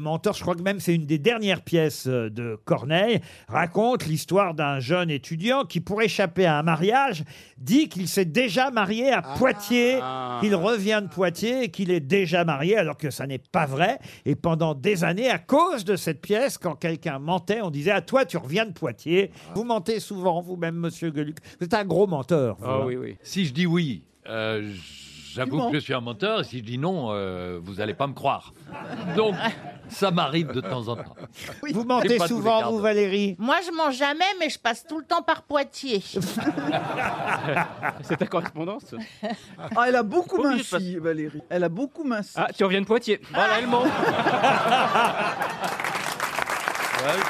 menteur, je crois que même c'est une des dernières pièces euh, de Corneille, raconte l'histoire d'un jeune étudiant qui, pour échapper à un mariage, dit qu'il s'est déjà marié à Poitiers, qu'il revient de Poitiers et qu'il est déjà marié, alors que ça n'est pas vrai. Et pendant des années, à cause de cette pièce, quand quelqu'un mentait, on disait à toi, tu reviens de Poitiers. Vous mentez souvent, vous-même, monsieur Gueluc. Vous êtes un gros menteur. vous, Ah hein. oui, oui. Si je dis oui, euh, j'avoue que je suis un menteur. Et si je dis non, euh, vous n'allez pas me croire. Donc, ça m'arrive de temps en temps. Vous mentez pas tous les souvent, quarts vous, d'heure. Valérie Moi, je mens jamais, mais je passe tout le temps par Poitiers. C'est ta correspondance Ah, elle a beaucoup Oui, minci, Valérie. Elle a beaucoup minci. Ah, tu reviens de Poitiers. Voilà, elle ment. Ouais.